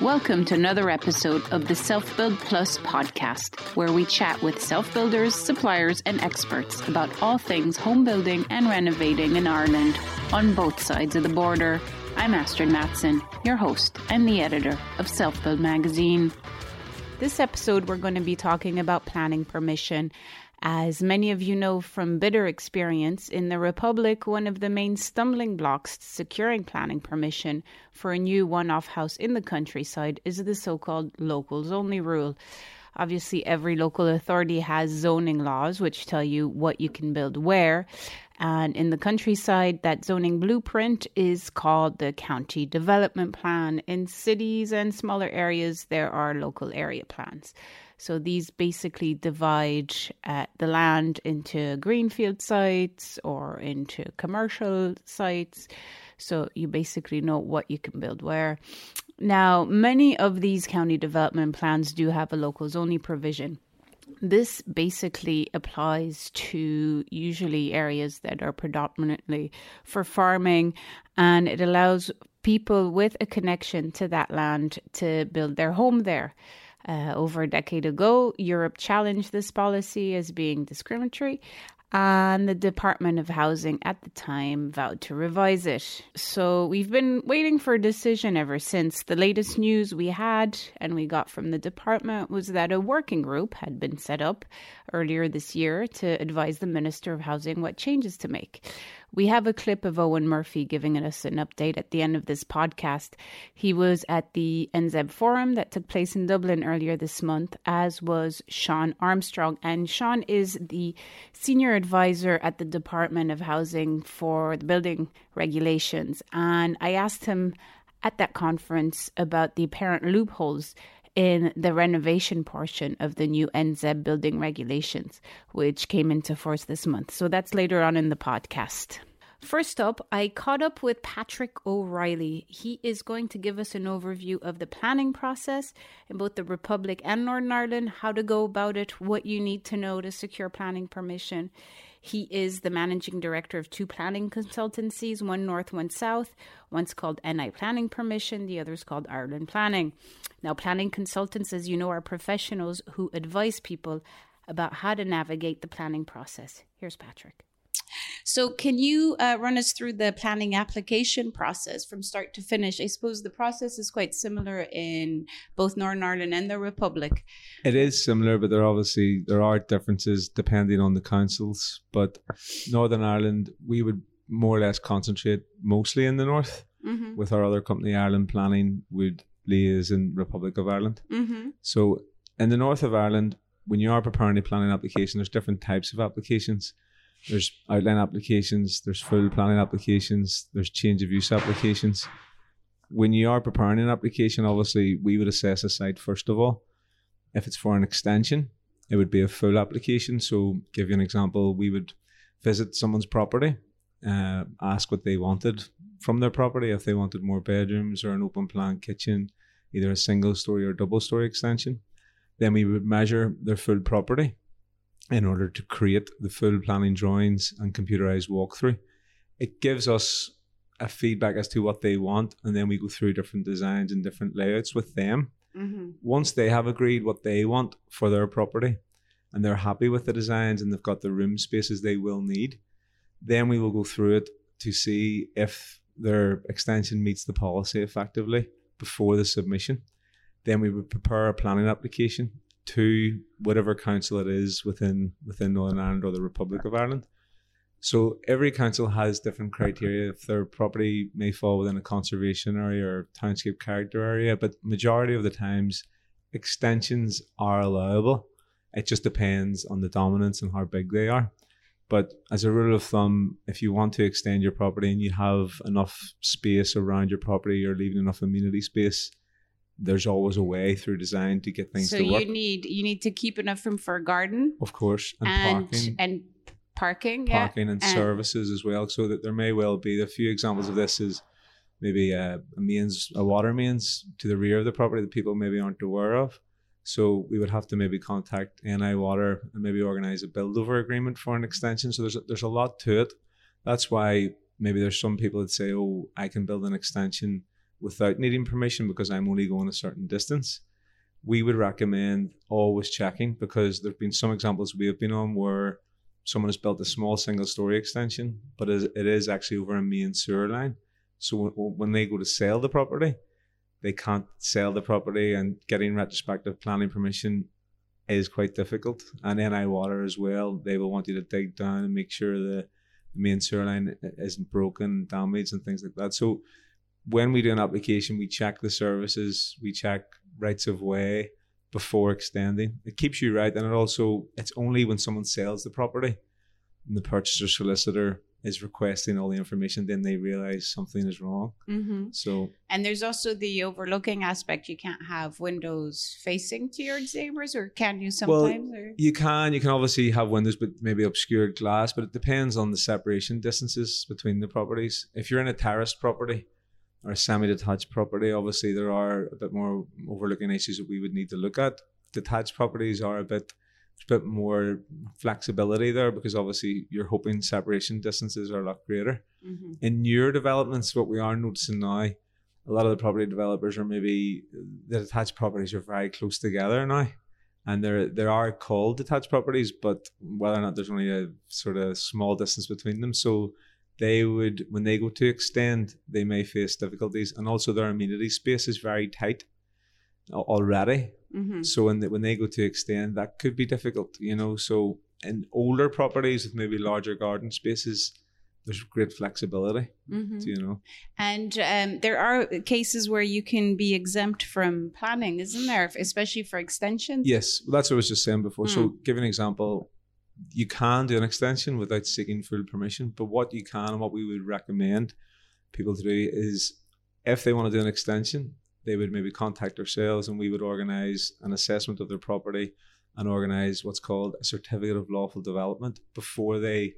Welcome to another episode of the Self Build Plus podcast, where we chat with self builders, suppliers, and experts about all things home building and renovating in Ireland on both sides of the border. I'm Astrid Madsen, your host and the editor of Self Build magazine. This episode, we're going to be talking about planning permission. As many of you know from bitter experience, in the Republic, one of the main stumbling blocks to securing planning permission for a new one off house in the countryside is the so called locals only rule. Obviously, every local authority has zoning laws which tell you what you can build where. And in the countryside, that zoning blueprint is called the County Development Plan. In cities and smaller areas, there are local area plans. So these basically divide uh, the land into greenfield sites or into commercial sites. So you basically know what you can build where. Now, many of these county development plans do have a local zoning provision. This basically applies to usually areas that are predominantly for farming and it allows people with a connection to that land to build their home there. Uh, over a decade ago, Europe challenged this policy as being discriminatory, and the Department of Housing at the time vowed to revise it. So we've been waiting for a decision ever since. The latest news we had and we got from the department was that a working group had been set up earlier this year to advise the Minister of Housing what changes to make. We have a clip of Eoghan Murphy giving us an update at the end of this podcast. He was at the NZEB forum that took place in Dublin earlier this month, as was Sean Armstrong. And Sean is the senior advisor at the Department of Housing for the building regulations. And I asked him at that conference about the apparent loopholes in the renovation portion of the new NZEB building regulations, which came into force this month. So that's later on in the podcast. First up, I caught up with Patrick O'Reilly. He is going to give us an overview of the planning process in both the Republic and Northern Ireland, how to go about it, what you need to know to secure planning permission. He is the managing director of two planning consultancies, one north, one south. One's called NI Planning Permission, the other's called Ireland Planning. Now, planning consultants, as you know, are professionals who advise people about how to navigate the planning process. Here's Patrick. So, can you uh, run us through the planning application process from start to finish? I suppose the process is quite similar in both Northern Ireland and the Republic. It is similar, but there obviously there are differences depending on the councils. But Northern Ireland, we would more or less concentrate mostly in the north. Mm-hmm. With our other company, Ireland Planning, would liaise in Republic of Ireland. Mm-hmm. So in the north of Ireland, when you are preparing a planning application, there's different types of applications. There's outline applications, there's full planning applications, there's change of use applications. When you are preparing an application, obviously we would assess a site first of all. If it's for an extension, it would be a full application. So, give you an example, we would visit someone's property uh, ask what they wanted from their property. If they wanted more bedrooms or an open plan kitchen, either a single story or double story extension, then we would measure their full property in order to create the full planning drawings and computerized walkthrough. It gives us a feedback as to what they want, and then we go through different designs and different layouts with them. Mm-hmm. Once they have agreed what they want for their property and they're happy with the designs and they've got the room spaces they will need, then we will go through it to see if their extension meets the policy effectively before the submission. Then we would prepare a planning application to whatever council it is within within Northern Ireland or the Republic of Ireland. So every council has different criteria. If their property may fall within a conservation area or townscape character area, but majority of the times extensions are allowable. It just depends on the dominance and how big they are. But as a rule of thumb, if you want to extend your property and you have enough space around your property, you're leaving enough amenity space, there's always a way through design to get things so to work. you need you need to keep enough room for a garden of course, and, and parking. and parking, yeah. parking and, And- services as well. So that there may well be a few examples of this is maybe uh, a, a mains, a water mains to the rear of the property that people maybe aren't aware of. So we would have to maybe contact NI Water and maybe organize a build over agreement for an extension. So there's a, there's a lot to it. That's why maybe there's some people that say, "Oh, I can build an extension without needing permission because I'm only going a certain distance." We would recommend always checking because there've been some examples we have been on where someone has built a small single story extension, but it is actually over a main sewer line. So when- when they go to sell the property, they can't sell the property, and getting retrospective planning permission is quite difficult. And NI Water as well, they will want you to dig down and make sure the main sewer line isn't broken, damaged, and things like that. So when we do an application, we check the services, we check rights of way before extending. It keeps you right, and it also it's only when someone sells the property and the purchaser solicitor is requesting all the information, then they realize something is wrong. hmm So And there's also the overlooking aspect. You can't have windows facing to your neighbors, or can you sometimes? or? You can, you can obviously have windows, but maybe obscured glass. But it depends on the separation distances between the properties. If you're in a terraced property or a semi-detached property, obviously there are a bit more overlooking issues that we would need to look at. Detached properties are a bit, a bit more flexibility there because obviously you're hoping separation distances are a lot greater. Mhm. In newer developments, what we are noticing now, a lot of the property developers are maybe the detached properties are very close together now and there there are called detached properties, but whether or not there's only a sort of small distance between them, so they would when they go to extend, they may face difficulties, and also their amenity space is very tight al- already. Mhm. So when they, when they go to extend, that could be difficult, you know. So in older properties with maybe larger garden spaces, there's great flexibility, Mhm. you know. And um, there are cases where you can be exempt from planning, isn't there? Especially for extensions. Yes, well, that's what I was just saying before. So, give an example. You can do an extension without seeking full permission, but what you can and what we would recommend people to do is if they want to do an extension, they would maybe contact ourselves and we would organize an assessment of their property and organize what's called a certificate of lawful development before they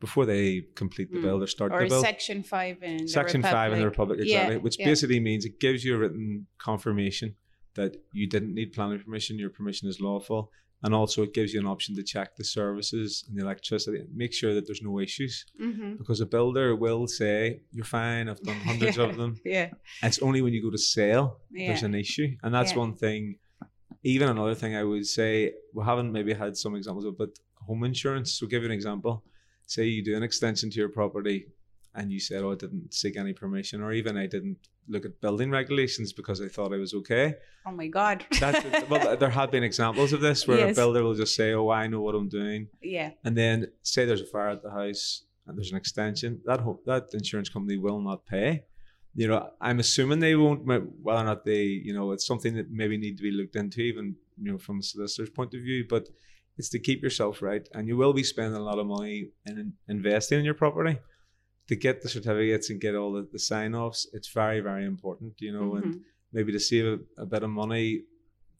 before they complete the Mm. build or start Or the build. Section Five in Section the five in the Republic, exactly, Yeah, which yeah. basically means it gives you a written confirmation that you didn't need planning permission, your permission is lawful, and also it gives you an option to check the services and the electricity, and make sure that there's no issues. Mhm. Because a builder will say, "You're fine. I've done hundreds Yeah, of them." Yeah. And it's only when you go to sell there's an issue, and that's Yeah. one thing. Even another thing I would say we haven't maybe had some examples of, but home insurance. So, give you an example. Say you do an extension to your property, and you said, "Oh, I didn't seek any permission, or even I didn't look at building regulations because I thought I was okay." Oh my God. That well, there have been examples of this where Yes. a builder will just say, "Oh, I know what I'm doing," yeah. and then say there's a fire at the house and there's an extension. That ho- that insurance company will not pay. You know, I'm assuming they won't. Whether or not they, you know, it's something that maybe need to be looked into, even you know, from a solicitor's point of view. But it's to keep yourself right, and you will be spending a lot of money in investing in your property to get the certificates and get all the, the sign offs. It's very very important, you know, and Mhm. maybe to save a, a bit of money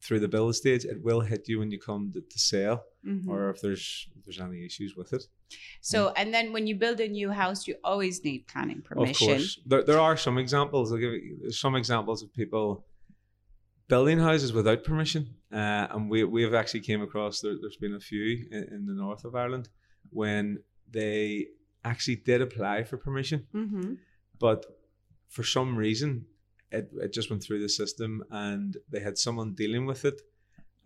through the build stage, it will hit you when you come to, to sell, Mhm. or if there's if there's any issues with it. So, and then when you build a new house, you always need planning permission. Of course, there, there are some examples. I'll give you some examples of people building houses without permission, uh, and we we have actually came across there, there's been a few in, in the north of Ireland when they actually did apply for permission, Mm-hmm. but for some reason it, it just went through the system and they had someone dealing with it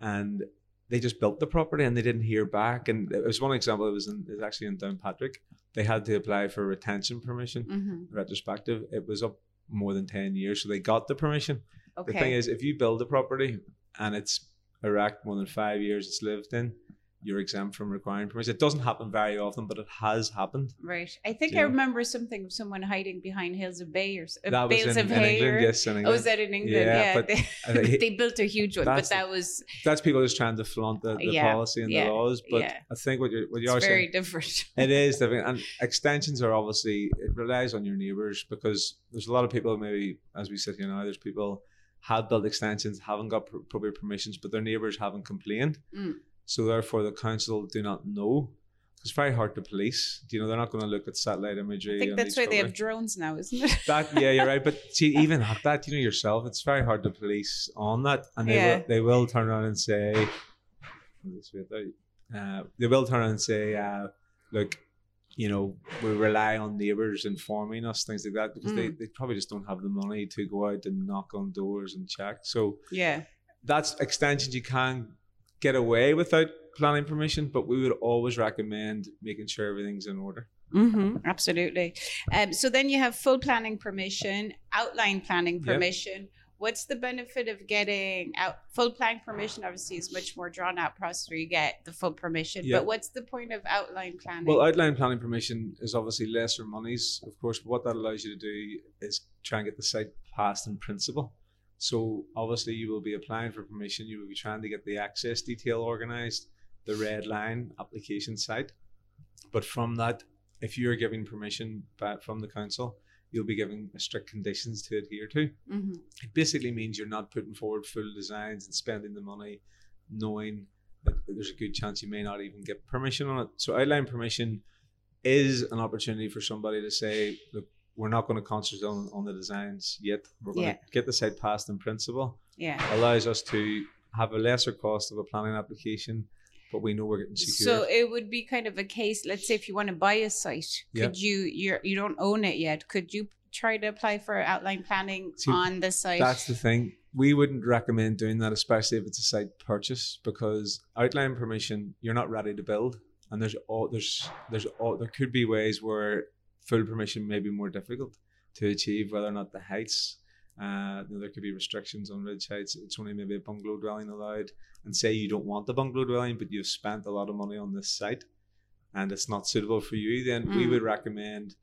and they just built the property and they didn't hear back and it was one example it was in it was actually in Downpatrick they had to apply for retention permission Mm-hmm. retrospective it was up more than 10 years so they got the permission Okay. the thing is if you build a property and it's erect more than five years it's lived in you're exempt from requiring permission it doesn't happen very often but it has happened Right. I think. I remember something of someone hiding behind Hills of Bay or uh, that was Bales in, of in Hay. England or- yes in Oh, England was that in England? Yeah, Yeah. but they, think- they built a huge one, but that was that's people just trying to flaunt the, the Yeah, policy and yeah, the laws. But. I think what you're what you are it's very saying different. it is different. And extensions are obviously it relies on your neighbours because there's a lot of people maybe as we sit here now, there's people have built extensions, haven't got pr- appropriate permissions, but their neighbours haven't complained. Mm. So therefore the council do not know. It's very hard to police. You know, they're not going to look at satellite imagery. I think that's why they have drones now, isn't it? That yeah, you're right. But see, even at that, you know yourself, it's very hard to police on that, and they Yeah. will they will turn around and say, uh, they will turn around and say, uh, look, you know, we rely on neighbours informing us things like that because they, Mm. they probably just don't have the money to go out and knock on doors and check. So yeah. that's extensions you can get away without planning permission, but we would always recommend making sure everything's in order. Mm-hmm, absolutely. Um, so then you have full planning permission, outline planning Yep. permission. What's the benefit of getting out full planning permission? Obviously, is much more drawn out process where you get the full permission. Yeah. But what's the point of outline planning? Well, outline planning permission is obviously lesser monies, of course, but what that allows you to do is try and get the site passed in principle. So obviously you will be applying for permission, you will be trying to get the access detail organized, the red line application site. But from that, if you're giving permission back from the council, you'll be giving strict conditions to adhere to. hmm It basically means you're not putting forward full designs and spending the money knowing that there's a good chance you may not even get permission on it. So outline permission is an opportunity for somebody to say, look, we're not going to concentrate on, on the designs yet. We're going Yeah. to get the site passed in principle. Yeah. Allows us to have a lesser cost of a planning application, but we know we're getting secure. So it would be kind of a case. Let's say if you want to buy a site, Yeah. could you you're you don't own it yet? Could you try to apply for outline planning See, on the site? That's the thing. We wouldn't recommend doing that, especially if it's a site purchase, because outline permission, you're not ready to build, and there's all there's there's all there could be ways where full permission may be more difficult to achieve, whether or not the heights. Uh, you know, there could be restrictions on ridge heights. It's only maybe a bungalow dwelling allowed, and say you don't want the bungalow dwelling, but you've spent a lot of money on this site, and it's not suitable for you. Then we Mm. would recommend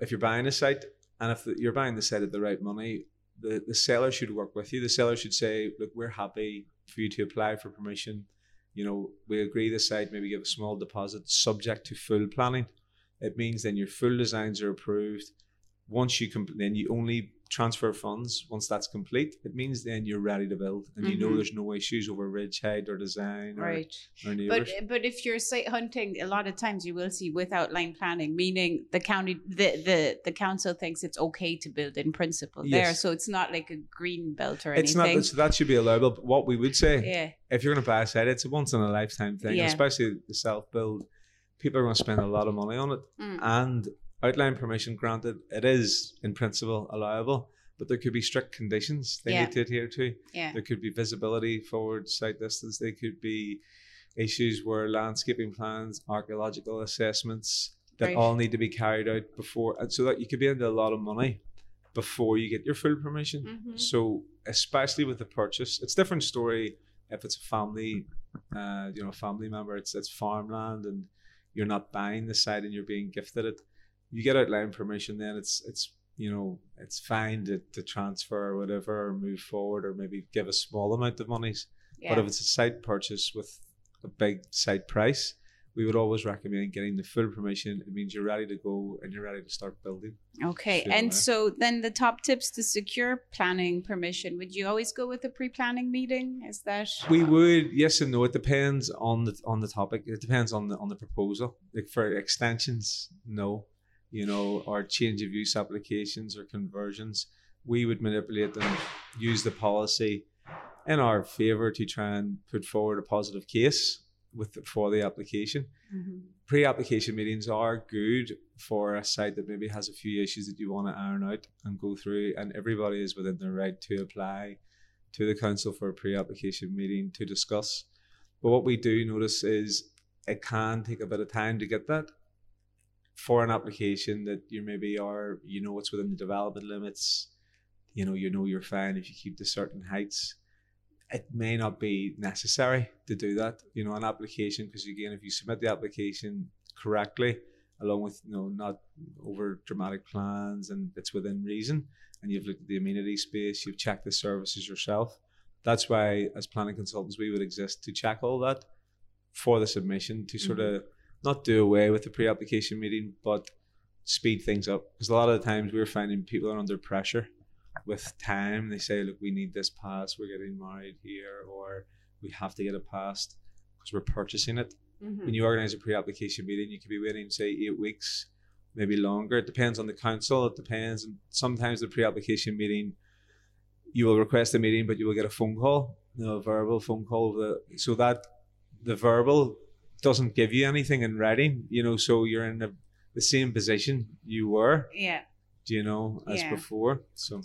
if you're buying a site and if the, you're buying the site at the right money, the, the seller should work with you. The seller should say, look, we're happy for you to apply for permission. You know, we agree the site, maybe give a small deposit subject to full planning. It means then your full designs are approved. Once you complete, then you only transfer funds once that's complete. It means then you're ready to build and you know Mhm. there's no issues over ridge height or design or, right. or But but if you're site hunting, a lot of times you will see with outline planning, meaning the county the the, the council thinks it's okay to build in principle there, so it's not like a green belt or it's anything. It's not so that should be allowable. But what we would say yeah, if you're going to buy a site, it's a once in a lifetime thing, Yeah. especially the self build. People are going to spend a lot of money on it, Mm. and outline permission granted, it is in principle allowable, but there could be strict conditions they Yeah. need to adhere to. yeah, There could be visibility forward site distance. There could be issues where landscaping plans, archaeological assessments that Right. all need to be carried out before, and so that you could be into a lot of money before you get your full permission. Mhm. So especially with the purchase, it's a different story if it's a family, uh, you know, family member. It's it's farmland and you're not buying the site and you're being gifted it. You get outline permission, then it's it's you know it's fine to, to transfer or whatever or move forward or maybe give a small amount of monies. yeah. But if it's a site purchase with a big site price, we would always recommend getting the full permission. It means you're ready to go and you're ready to start building. Okay. Straight And away. so then the top tips to secure planning permission. Would you always go with a pre-planning meeting? Is that We would yes and no. It depends on the on the topic. It depends on the on the proposal. Like for extensions, no, you know, or change of use applications or conversions, we would manipulate them, use the policy in our favor to try and put forward a positive case with for the application. Mhm. Pre-application meetings are good for a site that maybe has a few issues that you want to iron out and go through, and everybody is within their right to apply to the council for a pre-application meeting to discuss. But what we do notice is it can take a bit of time to get that for an application that you maybe are, you know, it's within the development limits. You know, you know you're fine if you keep to certain heights. It may not be necessary to do that. You know, an application because again, if you submit the application correctly, along with you know not over dramatic plans and it's within reason, and you've looked at the amenity space, you've checked the services yourself. That's why, as planning consultants, we would exist to check all that for the submission to sort mm-hmm. of not do away with the pre-application meeting, but speed things up. Because a lot of the times we're finding people are under pressure with time. They say, "Look, we need this pass We're getting married here, or we have to get a pass because we're purchasing it." Mhm. when you organize a pre-application meeting, you could be waiting say eight weeks, maybe longer. It depends on the council. It depends. And sometimes the pre-application meeting, you will request a meeting, but you will get a phone call, you know, a verbal phone call. The, so that the verbal doesn't give you anything in writing, you know. So you're in the, the same position you were, Yeah. Do you know, as Yeah. before. So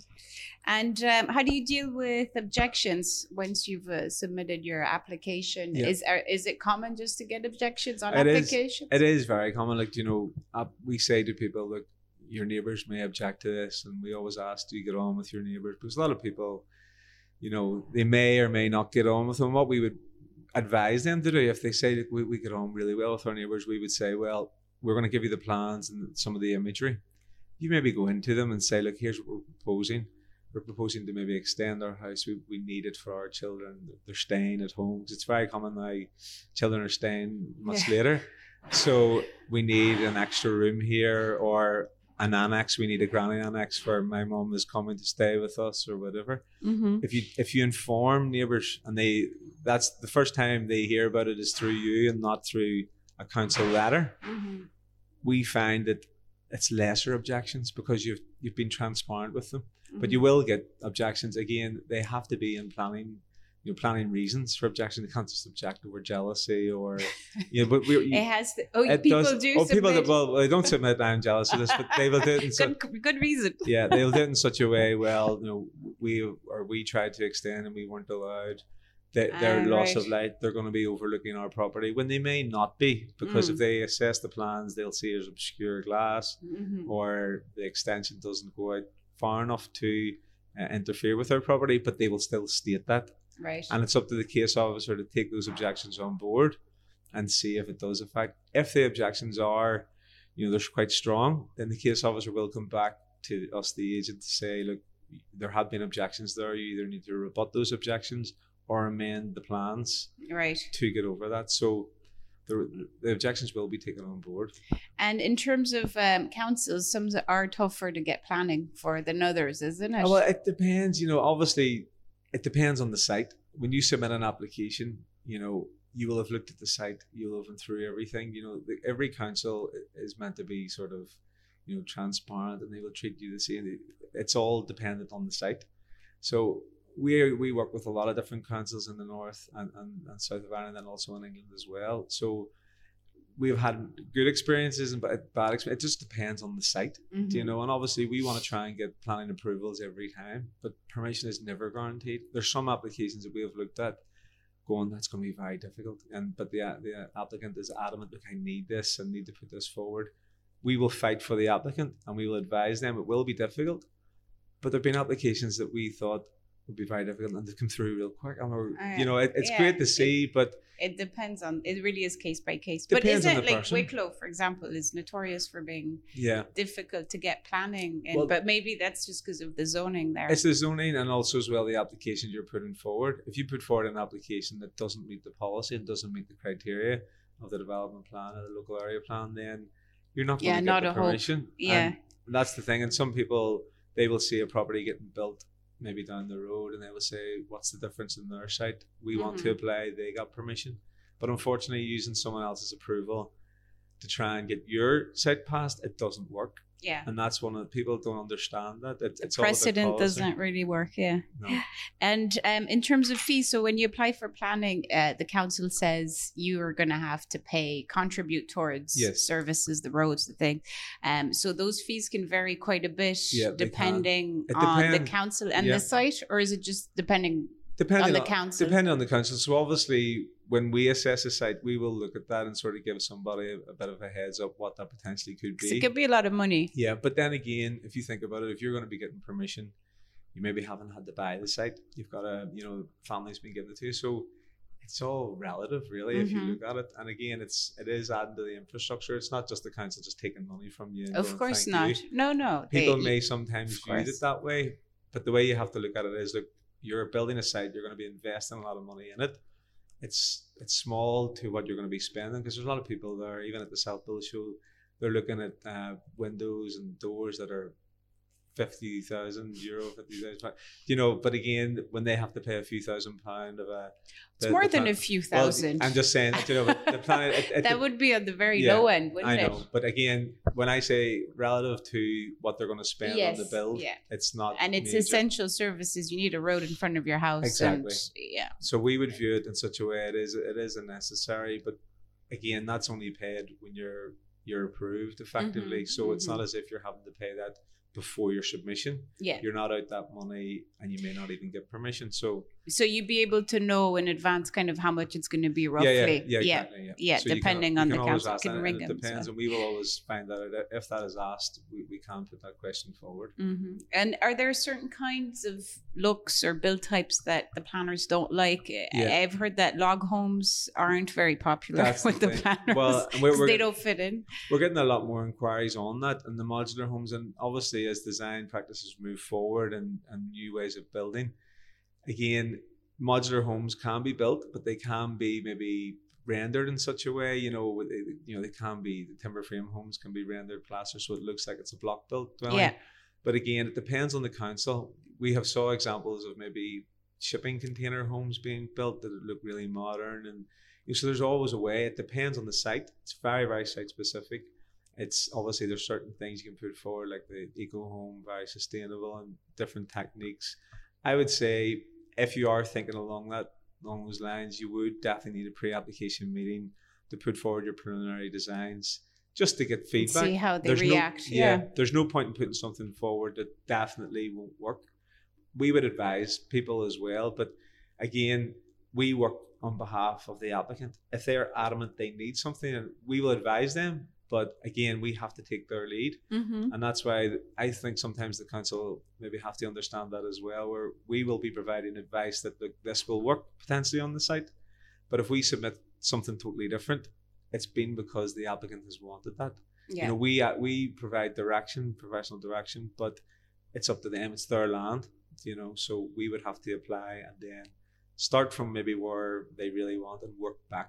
And um, how do you deal with objections once you've uh, submitted your application? Yeah. Is are, is it common just to get objections on It is. applications? It is very common. Like, you know, uh, we say to people, look, your neighbors may object to this. And we always ask, do you get on with your neighbors? Because a lot of people, you know, they may or may not get on with them. What we would advise them to do, if they say that we, we get on really well with our neighbors, we would say, well, we're going to give you the plans and some of the imagery. You maybe go into them and say, look, here's what we're proposing. We're proposing to maybe extend our house. We, we need it for our children. They're staying at home. it's very common now. Children are staying much Yeah. later. So we need an extra room here or an annex. We need a granny annex for my mum is coming to stay with us or whatever. mm-hmm. If you if you inform neighbours and they that's the first time they hear about it is through you and not through a council letter, Mm-hmm. we find that it's lesser objections because you've you've been transparent with them. Mm-hmm. But you will get objections again. They have to be in planning. You know, planning reasons for objection. They can't just object over jealousy or, you know, but we, It has. To, oh, it people does- do. Oh, people that well, they don't submit. I'm jealous of this, but they will do it in such. good, good reason. Yeah, they'll do it in such a way. Well, you know, we or we tried to extend and we weren't allowed. Their, their Ah, loss right. of light, they're going to be overlooking our property when they may not be, because Mm. if they assess the plans, they'll see as obscure glass, Mhm. or the extension doesn't go out far enough to uh, interfere with our property, but they will still state that. Right. And it's up to the case officer to take those objections on board and see if it does affect. If the objections are, you know, they're quite strong, then the case officer will come back to us, the agent, to say, look, there have been objections there. You either need to rebut those objections or amend the plans right. to get over that. So the, the objections will be taken on board. And in terms of um, councils, some are tougher to get planning for than others, isn't it? Well, it depends. You know, obviously, it depends on the site. When you submit an application, you know, you will have looked at the site. You'll have been through everything. You know, the, every council is meant to be sort of, you know, transparent, and they will treat you the same. It's all dependent on the site. So we we work with a lot of different councils in the north and, and, and south of Ireland, and also in England as well. So we've had good experiences and ba- bad experiences. It just depends on the site Mhm. do you know and obviously we want to try and get planning approvals every time but permission is never guaranteed there's some applications that we have looked at going that's going to be very difficult and but the, the applicant is adamant look i need this and need to put this forward we will fight for the applicant and we will advise them it will be difficult but there have been applications that we thought would be very difficult and they've come through real quick and we're, Uh, you know it, it's yeah, great to it- see but It depends on. It really is case by case. But the it like person. Wicklow, for example, is notorious for being yeah difficult to get planning, in, Well- but maybe that's just because of the zoning there. It's the zoning and also as well the applications you're putting forward. If you put forward an application that doesn't meet the policy and doesn't meet the criteria, of the development plan or the local area plan, then you're not going Yeah, to get a the whole- permission. yeah. And that's the thing. And some people they will see a property getting built maybe down the road, and they will say, "What's the difference in their site? We want to Mhm. apply. They got permission." But unfortunately, using someone else's approval to try and get your site passed, it doesn't work. Yeah. And that's one of the people don't understand that. It, it's precedent doesn't really work. Yeah. No. And um, in terms of fees, so when you apply for planning, uh, the council says you are going to have to pay, contribute towards Yes. services, the roads, the thing. Um, so those fees can vary quite a bit Yeah, depending on the council and yeah. the site, or is it just depending? Depending on the council. Depending on the council. So obviously, when we assess a site, we will look at that and sort of give somebody a, a bit of a heads up what that potentially could be. it could be a lot of money. yeah, but then again, if you think about it, if you're going to be getting permission, you maybe haven't had to buy the site. You've got a, you know, family's been given it to you. So it's all relative, really, if you Mhm. look at it. And again, it's it is adding to the infrastructure. It's not just the council just taking money from you. Of course "Thank you." not. No, no. people they- may sometimes view it that way, but the way you have to look at it is look, you're building a site, you're going to be investing a lot of money in it. It's it's small to what you're going to be spending because there's a lot of people there, even at the Self Build show, they're looking at uh, windows and doors that are fifty thousand euro, fifty thousand, you know. But again, when they have to pay a few thousand pound of a, It's the- more the than a few Well, thousand. I'm just saying, you know, the planet. It, it, that would be on the very yeah, low end, wouldn't I it? know, but again, when I say relative to what they're going to spend on the Yes, build, yeah. it's not. And it's major. essential services. You need a road in front of your house. Exactly. And, yeah. So we would view it in such a way it is it is a necessary, but again, that's only paid when you're you're approved effectively. Mhm, so it's mhm. not as if you're having to pay that before your submission. Yeah. You're not out that money, and you may not even get permission. So So you'd be able to know in advance kind of how much it's going to be yeah, roughly. yeah, yeah, exactly, yeah. Yeah, So you can- depending on the council, can that, ring them, It depends, so. and we will always find that out. if that is asked, we, we can put that question forward. hmm And are there certain kinds of looks or build types that the planners don't like? Yeah. I've heard that log homes aren't very popular That's with the, thing. planners. Well, we're- we're- they don't fit in. we're getting a lot more inquiries on that and the modular homes and obviously as design practices move forward and, and new ways of building again modular homes can be built but they can be maybe rendered in such a way you know with eh, you know they can be the timber frame homes can be rendered plaster so it looks like it's a block built dwelling Yeah. but again it depends on the council we have saw examples of maybe shipping container homes being built that look really modern and you know, so there's always a way. It depends on the site. It's very, very site specific. It's obviously there's certain things you can put forward, like the eco home, very sustainable and different techniques. I would say if you are thinking along that along those lines, you would definitely need a pre-application meeting to put forward your preliminary designs just to get feedback. See how they There's no- react. yeah. there's no point in putting something forward that definitely won't work. We would advise people as well, but again, we work on behalf of the applicant. If they're adamant they need something, we will advise them, but again, we have to take their lead, Mm-hmm. and that's why I think sometimes the council maybe have to understand that as well, where we will be providing advice that look, this will work potentially on the site, but if we submit something totally different, it's been because the applicant has wanted that Yeah. you know we uh, we provide direction professional direction but it's up to them it's their land you know so we would have to apply and then start from maybe where they really want and work back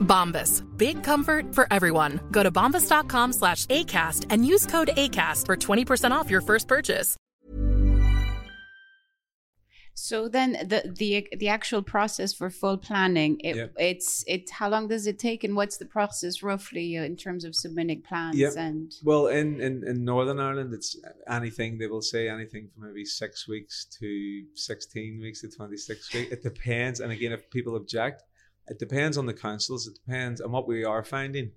Bombas. Big comfort for everyone. Go to bombas.com slash ACAST and use code ACAST for 20% off your first purchase. So then the the the actual process for full planning, it, Yep. it's it. How long does it take, and what's the process roughly uh, in terms of submitting plans Yep. and? Well, in, in, in Northern Ireland, it's anything, they will say anything from maybe six weeks to 16 weeks to 26 weeks. It depends. And again, if people object, it depends on the councils. It depends on what we are finding.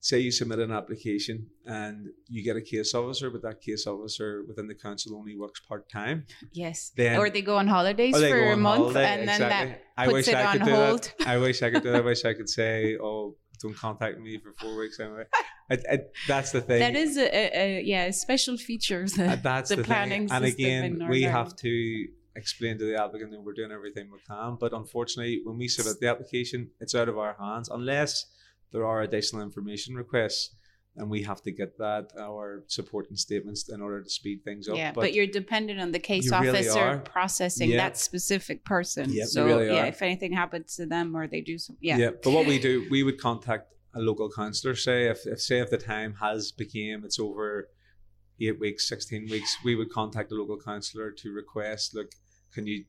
Say you submit an application and you get a case officer, but that case officer within the council only works part time. Yes. Then- or they go on holidays for go a month, holiday, and then that I puts wish it I on could do hold. that. I wish I could do that. I wish I could say, oh, don't contact me for four weeks anyway. It, it, that's the thing. That is a, a, a yeah a special feature the, that's the, the, planning thing. And again, we have to explain to the applicant that we're doing everything we can. But unfortunately, when we submit the application, it's out of our hands unless there are additional information requests. And we have to get that, our supporting statements, in order to speed things up. Yeah, but, you're dependent on the case you really officer processing Yeah. that specific person. Yeah, so really yeah, are. if anything happens to them or they do something, yeah, Yeah. But what we do, we would contact a local councillor. Say if, if say if the time has became it's over eight weeks, sixteen weeks, we would contact a local councillor to request, look, can you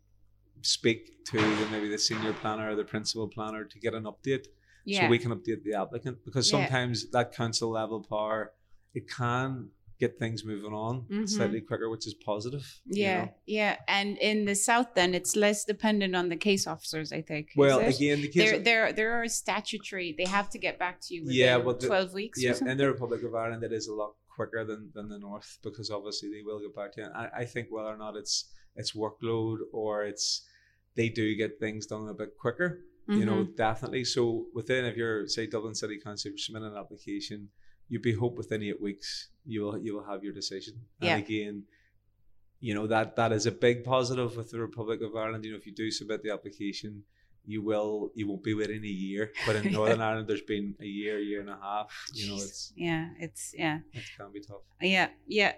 speak to the, maybe the senior planner or the principal planner to get an update, yeah, so we can update the applicant because Yeah. sometimes that council level power it can get things moving on Mhm. slightly quicker, which is positive. you yeah, know. yeah. And in the south, then it's less dependent on the case officers. I think. Well, again, the case there, there, there are statutory. They have to get back to you within Yeah, but the- twelve weeks. or Yeah, in the Republic of Ireland, it is a lot quicker than, than the North because obviously they will get back to you. And I, I think whether or not it's it's workload or it's they do get things done a bit quicker, you know, Mm-hmm. definitely. So within, if you're say Dublin City Council, you submit an application, you'd be hope within eight weeks you will you will have your decision. Yeah. And again, you know that that is a big positive with the Republic of Ireland. You know, if you do submit the application, you will you won't be waiting a year. But in Northern Ireland, there's been a year, year and a half. You know, it's yeah, it's yeah. it can be tough. Yeah, yeah.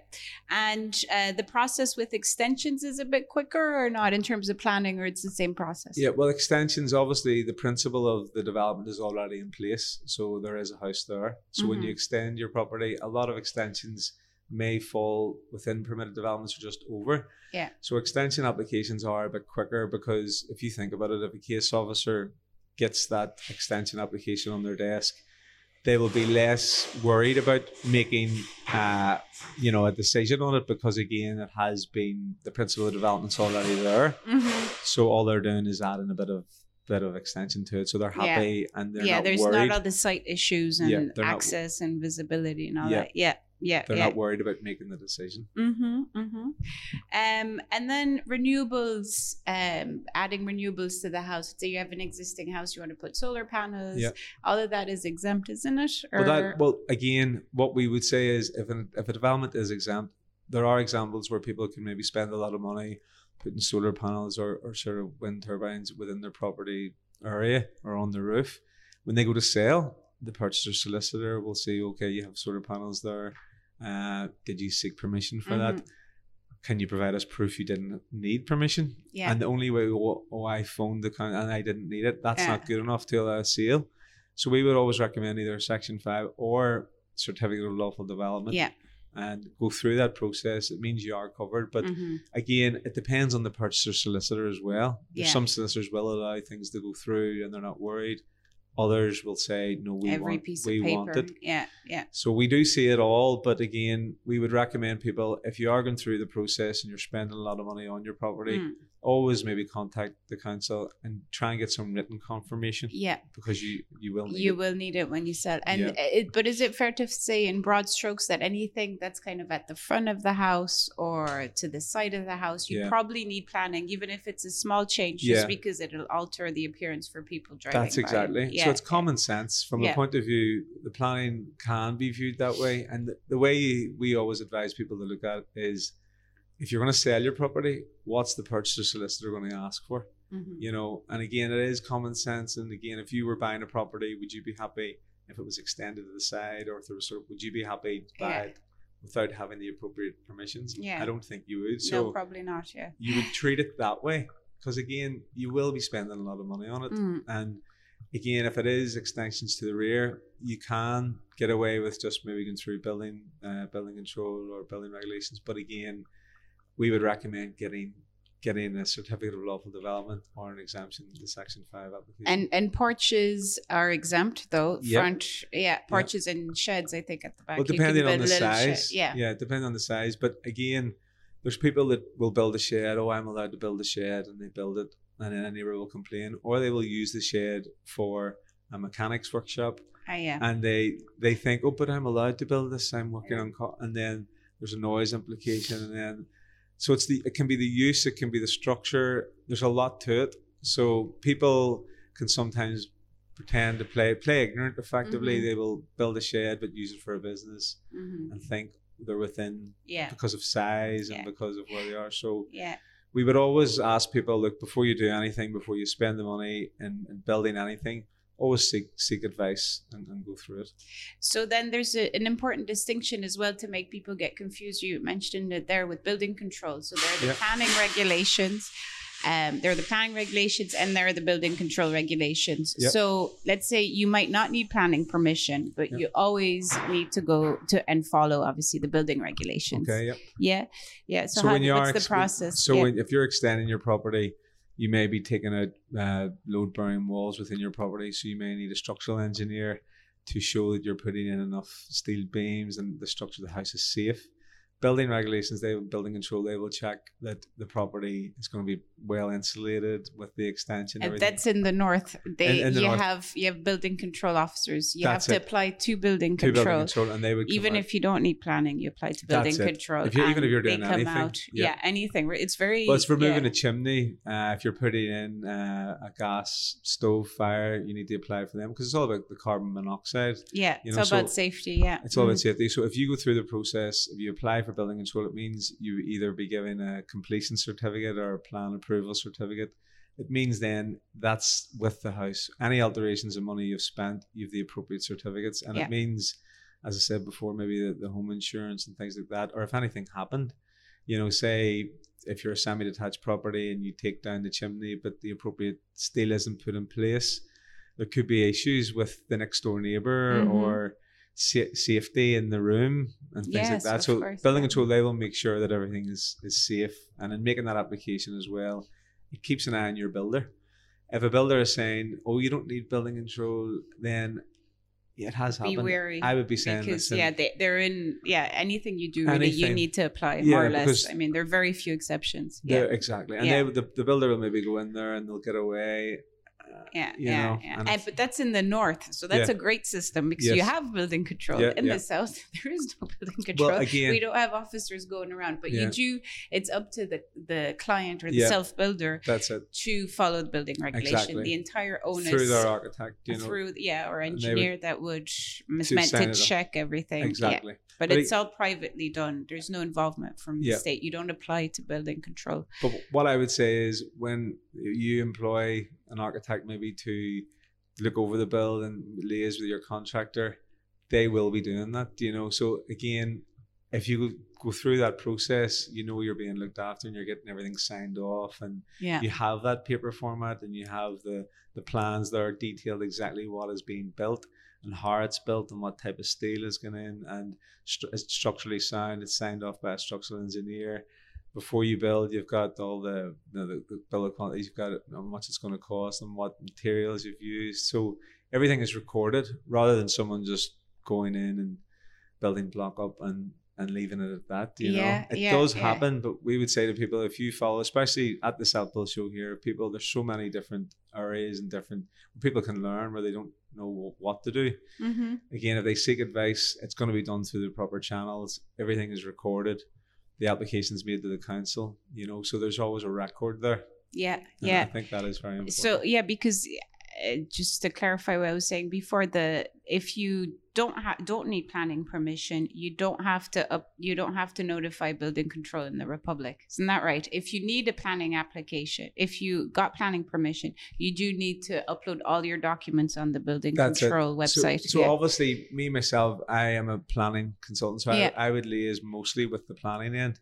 And uh, the process with extensions is a bit quicker or not in terms of planning, or it's the same process? Yeah, well, extensions obviously the principle of the development is already in place, so there is a house there. So when you Mhm. extend your property, a lot of extensions may fall within permitted developments or just over. Yeah. So extension applications are a bit quicker because if you think about it, if a case officer gets that extension application on their desk, they will be less worried about making, uh, you know, a decision on it because again, it has been the principle of development's already there. hmm So all they're doing is adding a bit of bit of extension to it, so they're Yeah. happy and they're yeah, not there's worried. not all the site issues and Yeah, they're not- access and visibility and all Yeah. that. Yeah, yeah, they're yeah. not worried about making the decision. Mm-hmm, mm-hmm. Um, and then renewables, um, adding renewables to the house. So you have an existing house, you want to put solar panels. Yeah. All of that is exempt, isn't it? Well, that well again, what we would say is if an, if a development is exempt, there are examples where people can maybe spend a lot of money putting solar panels or, or sort of wind turbines within their property area or on the roof. When they go to sell, the purchaser solicitor will say, "Okay, you have solar panels there. Uh, did you seek permission for that? Can you provide us proof you didn't need permission?" Yeah. And the only way, oh, oh I phoned the county and I didn't need it. That's Yeah. not good enough to allow a sale. So we would always recommend either Section Five or certificate of lawful development. yeah. And go through that process. It means you are covered, but Mhm. again, it depends on the purchaser solicitor as well. Yeah. Some solicitors will allow things to go through and they're not worried. Others will say, "No, we Every want, piece of we paper. want it." Yeah, yeah. So we do see it all, but again, we would recommend people if you are going through the process and you're spending a lot of money on your property, Mm. Always maybe contact the council and try and get some written confirmation Yeah. because you you will need You it. will need it when you sell. And Yeah. it, but is it fair to say in broad strokes that anything that's kind of at the front of the house or to the side of the house, you Yeah. probably need planning, even if it's a small change, Yeah. just because it'll alter the appearance for people driving. That's exactly. Yeah. So it's common sense from Yeah. a point of view. The planning can be viewed that way, and the, the way we always advise people to look at it is, if you're going to sell your property, what's the purchaser solicitor going to ask for? Mhm. You know, and again, it is common sense. And again, if you were buying a property, would you be happy if it was extended to the side, or if there was sort of, would you be happy to buy Yeah. it without having the appropriate permissions? Yeah. I don't think you would. So no, probably not. Yeah. you would treat it that way because again you will be spending a lot of money on it Mm. and again if it is extensions to the rear you can get away with just maybe going through building uh, building control or building regulations but again we would recommend getting getting a certificate of lawful development or an exemption to Section Five application. And and porches are exempt though. Yep. Front, yeah, porches and sheds. I think at the back. well, depending on the little shed. size, Yeah. yeah, depending on the size. But again, there's people that will build a shed. Oh, I'm allowed to build a shed, and they build it, and then a neighbor will complain, or they will use the shed for a mechanics workshop Ah, yeah. and they they think, oh, but I'm allowed to build this. I'm working on, co-, and then there's a noise implication, and then so it's the it can be the use, it can be the structure. There's a lot to it. So people can sometimes pretend to play play ignorant. Effectively, Mhm. they will build a shed but use it for a business Mhm. and think they're within Yeah. because of size Yeah. and because of where they are. So Yeah. we would always ask people, look, before you do anything, before you spend the money in, in building anything, always seek seek advice and, and go through it. So then there's a, an important distinction as well to make people get confused. You mentioned it there with building control. So there are the Yeah. planning regulations. Um, there are the planning regulations and there are the building control regulations. Yep. So let's say you might not need planning permission, but Yep. you always need to go to and follow obviously the building regulations. Okay, yeah. Yeah. Yeah. So, how, what's the ex- process? So yeah. when, if you're extending your property, you may be taking out uh, load bearing walls within your property. So you may need a structural engineer to show that you're putting in enough steel beams and the structure of the house is safe. Building regulations, they building control, they will check that the property is going to be well insulated with the extension. And everything. that's in the north. They In- in the you north. have you have building control officers. You That's have to it. apply to building To control. building control, and they would even if you don't need planning, you apply to building That's control. If you- even if you're doing come anything, out, yeah. yeah. anything. It's very. Well, it's removing yeah. a chimney. Uh, if you're putting in uh, a gas stove fire, you need to apply for them because it's all about the carbon monoxide. Yeah, you it's know, all about safety. Yeah, It's all about Mhm. safety. So if you go through the process, if you apply for building control, it means you either be given a completion certificate or a plan approval certificate. It means then that's with the house. Any alterations of money you've spent, you've the appropriate certificates, and Yeah. it means, as I said before, maybe the, the home insurance and things like that, or if anything happened, you know, say if you're a semi-detached property and you take down the chimney, but the appropriate steel isn't put in place, there could be issues with the next door neighbor Mhm. or sa- safety in the room and things like that. So course, building yeah. control they will make sure that everything is is safe, and in making that application as well, it keeps an eye on your builder. If a builder is saying, "Oh, you don't need building control," then yeah, it has Be happened. wary. I would be saying, because listen, yeah, they, they're in yeah anything you do really you need to apply Yeah, more or less. I mean, there are very few exceptions. Yeah, Yeah, exactly. And Yeah. they, the, the builder will maybe go in there and they'll get away. Yeah, yeah, know, yeah. and And, but that's in the north, so that's Yeah. a great system because you have building control. Yeah, in yeah. the south, there is no building control. again- we don't have officers going around, but Yeah. you do. It's up to the the client or the Yeah. self builder That's it. to follow the building regulation. Exactly. The entire onus Through their architect, you know. through yeah, or they would- engineer that would is meant to check everything. Yeah. Exactly. But, But it's it- all privately done. There's no involvement from the state. You don't apply to building control. But what I would say is when you employ an architect maybe to look over the bill and liaise with your contractor, they will be doing that, you know. So again, if you go through that process, you know you're being looked after and you're getting everything signed off and Yeah. you have that paper format and you have the the plans that are detailed exactly what is being built and how it's built and what type of steel is going in and it's structurally sound. It's signed off by a structural engineer. Before you build, you've got all the you know, the, the bill of quantities. You've got how much it's going to cost and what materials you've used. So everything is recorded rather than someone just going in and building block up and and leaving it at that. You Yeah, know, it yeah, does yeah. happen, but we would say to people if you follow, especially at the Self Build show here, people there's so many different areas and different people can learn where they don't know what to do. Mm-hmm. Again, if they seek advice, it's going to be done through the proper channels. Everything is recorded. The application's made to the council. You know, so there's always a record there. Yeah, And yeah. I think that is very important. So yeah, because uh, just to clarify what I was saying before, the if you don't have don't need planning permission, you don't have to up you don't have to notify building control in the Republic. Isn't that right? If you need a planning application, if you got planning permission, you do need to upload all your documents on the building That's control it. Website. So, yeah. obviously, me myself, I am a planning consultant, so Yeah. I, I would liaise mostly with the planning end.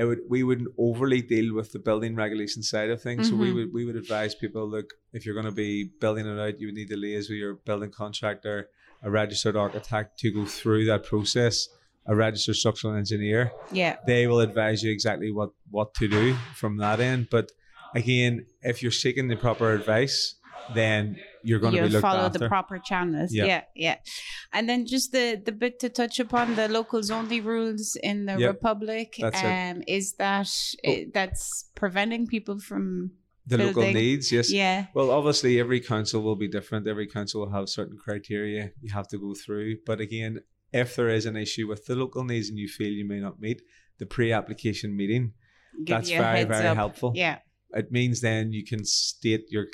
It would we wouldn't overly deal with the building regulation side of things. So we Mhm. would we would advise people look if you're going to be building it out, you would need to liaise with your building contractor, a registered architect to go through that process a registered structural engineer. Yeah. They will advise you exactly what what to do from that end. But again, if you're seeking the proper advice, then you're going to be you looked follow after. the proper channels. Yeah. Yeah. yeah, And then just the the bit to touch upon the locals only rules in the Yep. Republic. That's it. um, is that eh, that's preventing people from the local needs, yes. Yeah. Well, obviously, every council will be different. Every council will have certain criteria you have to go through. But again, if there is an issue with the local needs and you feel you may not meet the pre-application meeting, Give that's very very up. helpful. Yeah. It means then you can state your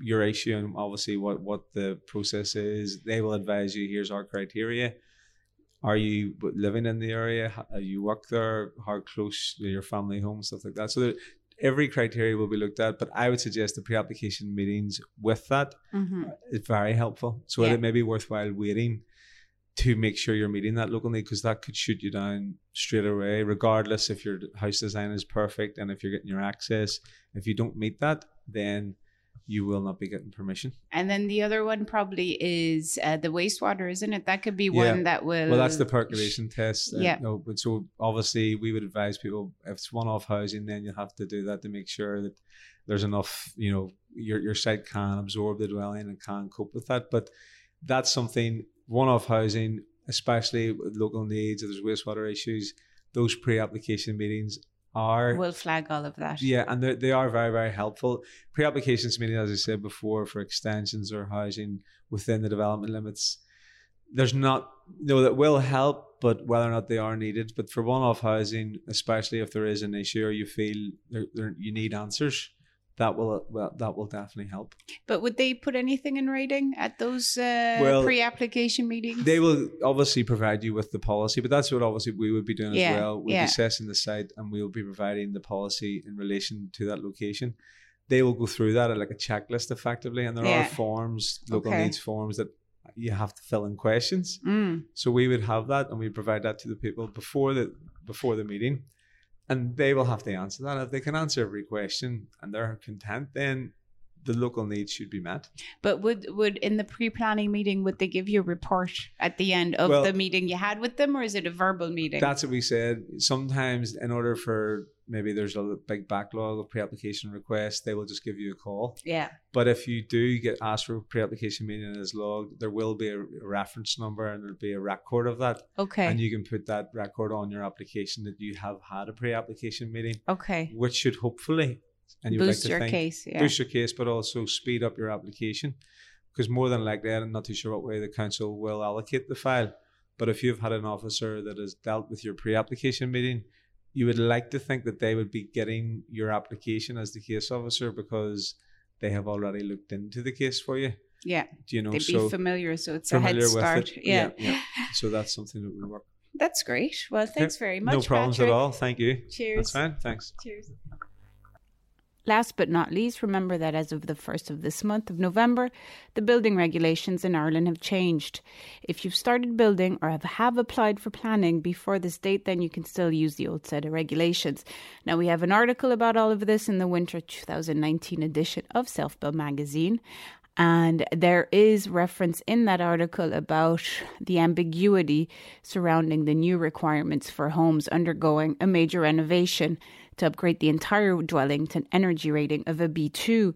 your issue and obviously what what the process is. They will advise you. Here's our criteria. Are you living in the area? How- uh, You work there? How close to your family home? Stuff like that. So there, every criteria will be looked at. But I would suggest the pre-application meetings with that Mhm. is very helpful. So Yeah. it may be worthwhile waiting to make sure you're meeting that local need because that could shoot you down straight away, regardless if your house design is perfect and if you're getting your access. If you don't meet that, then you will not be getting permission. And then the other one probably is uh, the wastewater, isn't it? That could be Yeah. one that will. Well, that's the percolation test. uh, Yeah. No, but so obviously we would advise people if it's one-off housing, then you have to do that to make sure that there's enough. You know, your your site can absorb the dwelling and can cope with that. But that's something one-off housing, especially with local needs. If there's wastewater issues, those pre-application meetings are Will flag all of that. yeah, and they they are very, very helpful. Pre applications meaning, as I said before, for extensions or housing within the development limits. There's not, no, that will help, but whether or not they are needed. But for one off housing, especially if there is an issue or you feel there, there, you need answers, that will well, that will definitely help. But would they put anything in writing at those uh, Well, pre-application meetings? They will obviously provide you with the policy, but that's what obviously we would be doing Yeah, as well. We'll yeah. be assessing the site and we'll be providing the policy in relation to that location. They will go through that at like a checklist effectively, and there Yeah. are forms, local Okay. needs forms that you have to fill in questions. Mm. So we would have that and we provide that to the people before the before the meeting. And they will have to answer that. If they can answer every question and they're content, then the local needs should be met. But would would in the pre-planning meeting would they give you a report at the end of Well- the meeting you had with them, or is it a verbal meeting? That's what we said. Sometimes, in order for maybe there's a big backlog of pre-application requests, they will just give you a call. yeah. But if you do get asked for a pre-application meeting and it's logged, there will be a reference number and there'll be a record of that. Okay. And you can put that record on your application that you have had a pre-application meeting, Okay. which should hopefully and you Boost like your think, case, yeah. boost your case, but also speed up your application. Because more than likely, I'm not too sure what way the council will allocate the file. But if you've had an officer that has dealt with your pre-application meeting, you would like to think that they would be getting your application as the case officer because they have already looked into the case for you. Yeah. Do you know? They'd be familiar, so it's a head familiar with start. it. Yeah. yeah. So that's something that would work. That's great. Well, thanks very much. No problems Patrick. at all. Thank you. Cheers. That's fine. Thanks. Cheers. Last but not least, remember that as of the 1st of this month of November, the building regulations in Ireland have changed. If you've started building or have, have applied for planning before this date, then you can still use the old set of regulations. Now, we have an article about all of this in the winter 2019 edition of Self Build magazine. And there is reference in that article about the ambiguity surrounding the new requirements for homes undergoing a major renovation to upgrade the entire dwelling to an energy rating of a B2.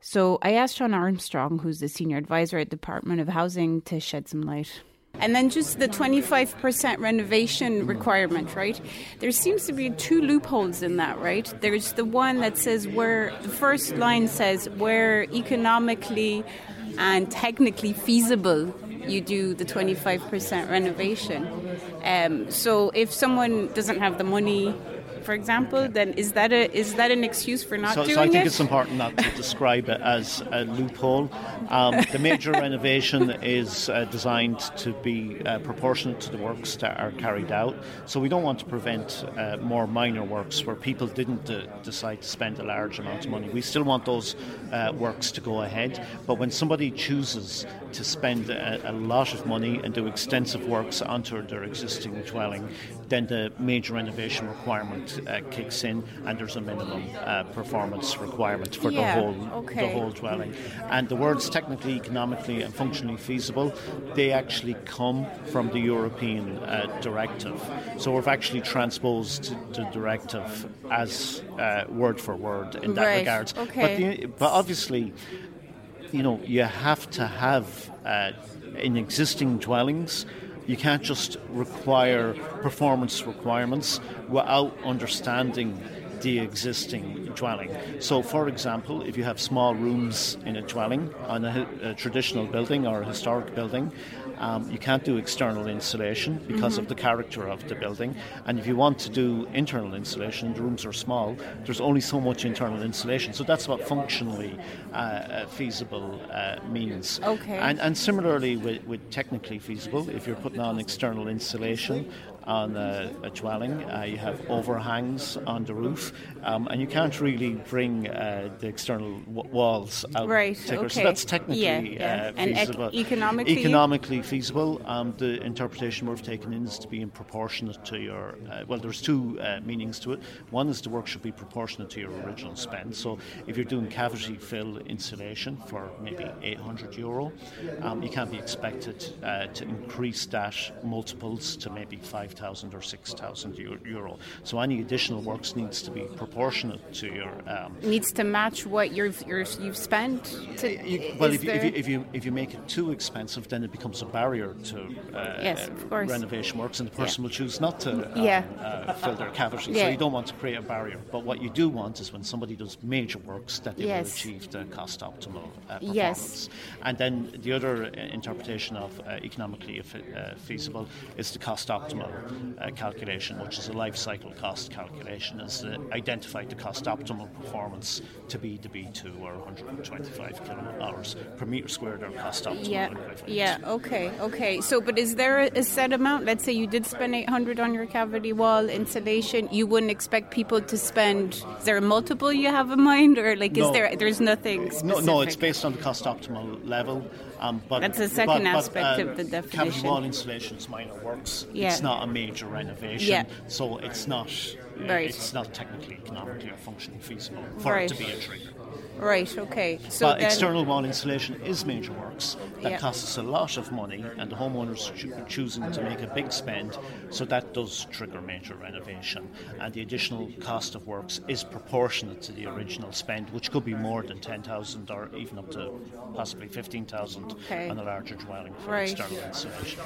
So I asked Sean Armstrong, who's the senior advisor at Department of Housing, to shed some light. And then just the 25% renovation requirement, right? There seems to be two loopholes in that, right? There's the one that says where the first line says where economically and technically feasible you do the 25% renovation. Um, so if someone doesn't have the money, for example, then is that a is that an excuse for not so, doing it? so I think it? it's important not to describe it as a loophole. Um, the major renovation is uh, designed to be uh, proportionate to the works that are carried out. So we don't want to prevent uh, more minor works where people didn't uh, decide to spend a large amount of money. We still want those uh, works to go ahead. But when somebody chooses to spend a, a lot of money and do extensive works onto their existing dwelling, then the major renovation requirement uh, kicks in, and there's a minimum uh, performance requirement for Yeah, the whole okay. the whole dwelling. And the words technically, economically, and functionally feasible, they actually come from the European uh, directive. So we've actually transposed the directive as uh, word for word in that Right, regard. okay. But, the, but obviously, you know, you have to have uh, in existing dwellings. You can't just require performance requirements without understanding the existing dwelling. So, for example, if you have small rooms in a dwelling on a, a traditional building or a historic building, um, you can't do external insulation because of Mhm. the character of the building. And if you want to do internal insulation, the rooms are small, there's only so much internal insulation. So that's what functionally uh, uh, feasible uh, means. Okay. And, and similarly with, with technically feasible, if you're putting on external insulation on a, a dwelling, uh, you have overhangs on the roof, um, and you can't really bring uh, the external w- walls out. Right, particular. So okay. that's technically Yeah, yeah. Uh, And ec- economically- Economically feasible. Um, the interpretation we've taken in is to be in proportionate to your. Uh, well, there's two uh, meanings to it. One is the work should be proportionate to your original spend. So if you're doing cavity fill insulation for maybe 800 euro, um, you can't be expected uh, to increase that multiples to maybe 5,000 or 6,000 euro. So any additional works needs to be proportionate to your. Um, Needs to match what you've you're, you've spent. To, well, if you, if, you, if you if you make it too expensive, then it becomes a barrier to uh, Yes, of course. renovation works, and the person will choose not to uh, Yeah. uh, fill their cavity. So you don't want to create a barrier. But what you do want is when somebody does major works, that they will achieve the cost optimal uh, performance. Yes. And then the other uh, interpretation of uh, economically uh, feasible is the cost optimal uh, calculation, which is a life cycle cost calculation, is to identify the cost optimal performance to be the B2 or 125 kilowatt hours per meter squared or cost optimal. yeah, yeah, okay, okay. So, but is there a, set amount? Let's say you did spend 800 on your cavity wall insulation. You wouldn't expect people to spend. Is there a multiple you have in mind, or like, is No. there? There's nothing No, specific. no, it's based on the cost optimal level. Um, but That's the second but- but, aspect uh, of the definition. Cavity wall insulation is minor works. Yeah. It's not a major renovation, Yeah. so it's not. Right. It's not technically, economically, or functionally feasible for Right. it to be a trigger. Right. Okay. So but then, external wall insulation is major works that Yeah. costs us a lot of money, and the homeowners choo- choosing to make a big spend, so that does trigger major renovation. And the additional cost of works is proportionate to the original spend, which could be more than ten thousand or even up to possibly fifteen thousand Okay. on a larger dwelling for Right. external insulation.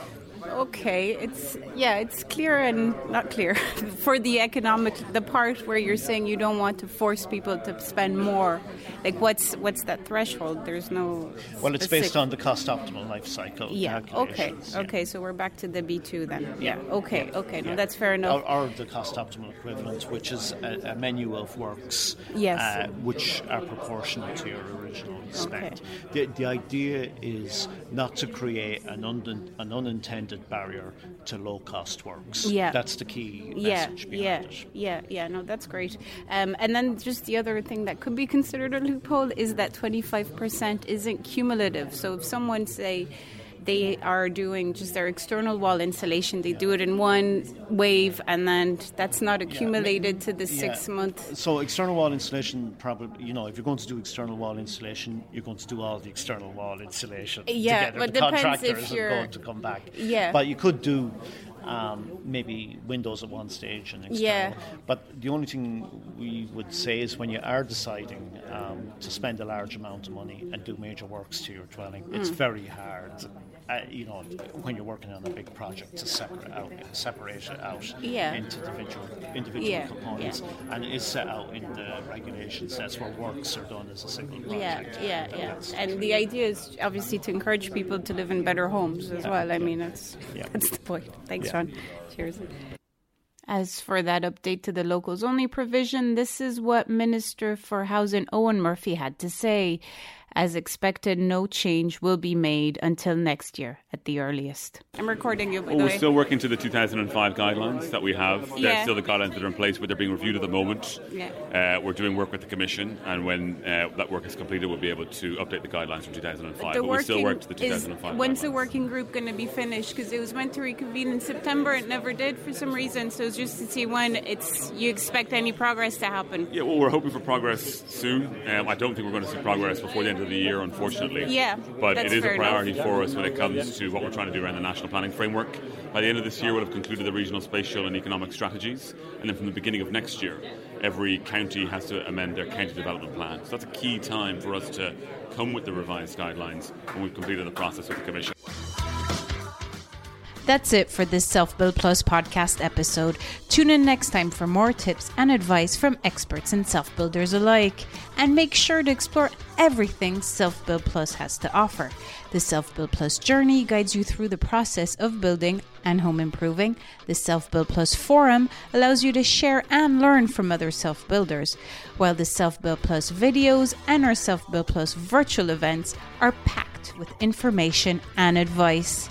Okay, it's yeah, it's clear and not clear for the economic the part where you're saying you don't want to force people to spend more. Like what's what's that threshold? There's no Well, it's based on the cost optimal life cycle. Yeah. Okay. yeah. Okay. So we're back to the B two then. Yeah. Okay. Okay. No, Yeah. that's fair enough. Or, or the cost optimal equivalent, which is a, a menu of works Yes. uh, which are proportional to your original spend. Okay. The, the idea is not to create an, un, an unintended barrier to low cost works. Yeah. That's the key yeah, message behind yeah, it. yeah, yeah. No, that's great. Um, and then just the other thing that could be considered a loophole is that 25% isn't cumulative. So if someone say they are doing just their external wall insulation, they do it in one wave, and then that's not accumulated to the six Yeah. month. So external wall insulation, probably you know, if you're going to do external wall insulation, you're going to do all the external wall insulation Yeah, together. but the depends contractor if isn't you're- going to come back. Yeah. but you could do. Um, maybe windows at one stage and external. Yeah. But the only thing we would say is when you are deciding um, to spend a large amount of money and do major works to your dwelling, it's Mm. very hard. Uh, you know, when you're working on a big project, to separate out, separate it out Yeah. into individual individual Yeah, components, and it is set out in the regulations. That's where works are done as a single project. yeah, yeah. And the idea is obviously to encourage people to live in better homes as well. I mean, that's Yeah. that's the point. Thanks, Yeah. Ron. Cheers. As for that update to the locals only provision, this is what Minister for Housing Eoghan Murphy had to say. As expected, no change will be made until next year at the earliest. I'm recording you, by well, the we're way. still working to the 2005 guidelines that we have. They're still the guidelines that are in place, but they're being reviewed at the moment. Yeah. Uh, we're doing work with the Commission, and when uh, that work is completed, we'll be able to update the guidelines from 2005. The but we still working work to the is- When's the working group going to be finished? Because it was meant to reconvene in September, it never did for some reason. So it's just to see when it's you expect any progress to happen. Yeah, well, we're hoping for progress soon. Um, I don't think we're going to see progress before the end of the year, unfortunately. Yeah, But it is a fair enough. priority for us when it comes to what we're trying to do around the national planning framework. By the end of this year, we'll have concluded the regional spatial and economic strategies, and then from the beginning of next year, every county has to amend their county development plan. So that's a key time for us to come with the revised guidelines when we've completed the process with the Commission. That's it for this Self Build Plus podcast episode. Tune in next time for more tips and advice from experts and self builders alike. And make sure to explore everything Self Build Plus has to offer. The Self Build Plus journey guides you through the process of building and home improving. The Self Build Plus forum allows you to share and learn from other self builders, while the Self Build Plus videos and our Self Build Plus virtual events are packed with information and advice.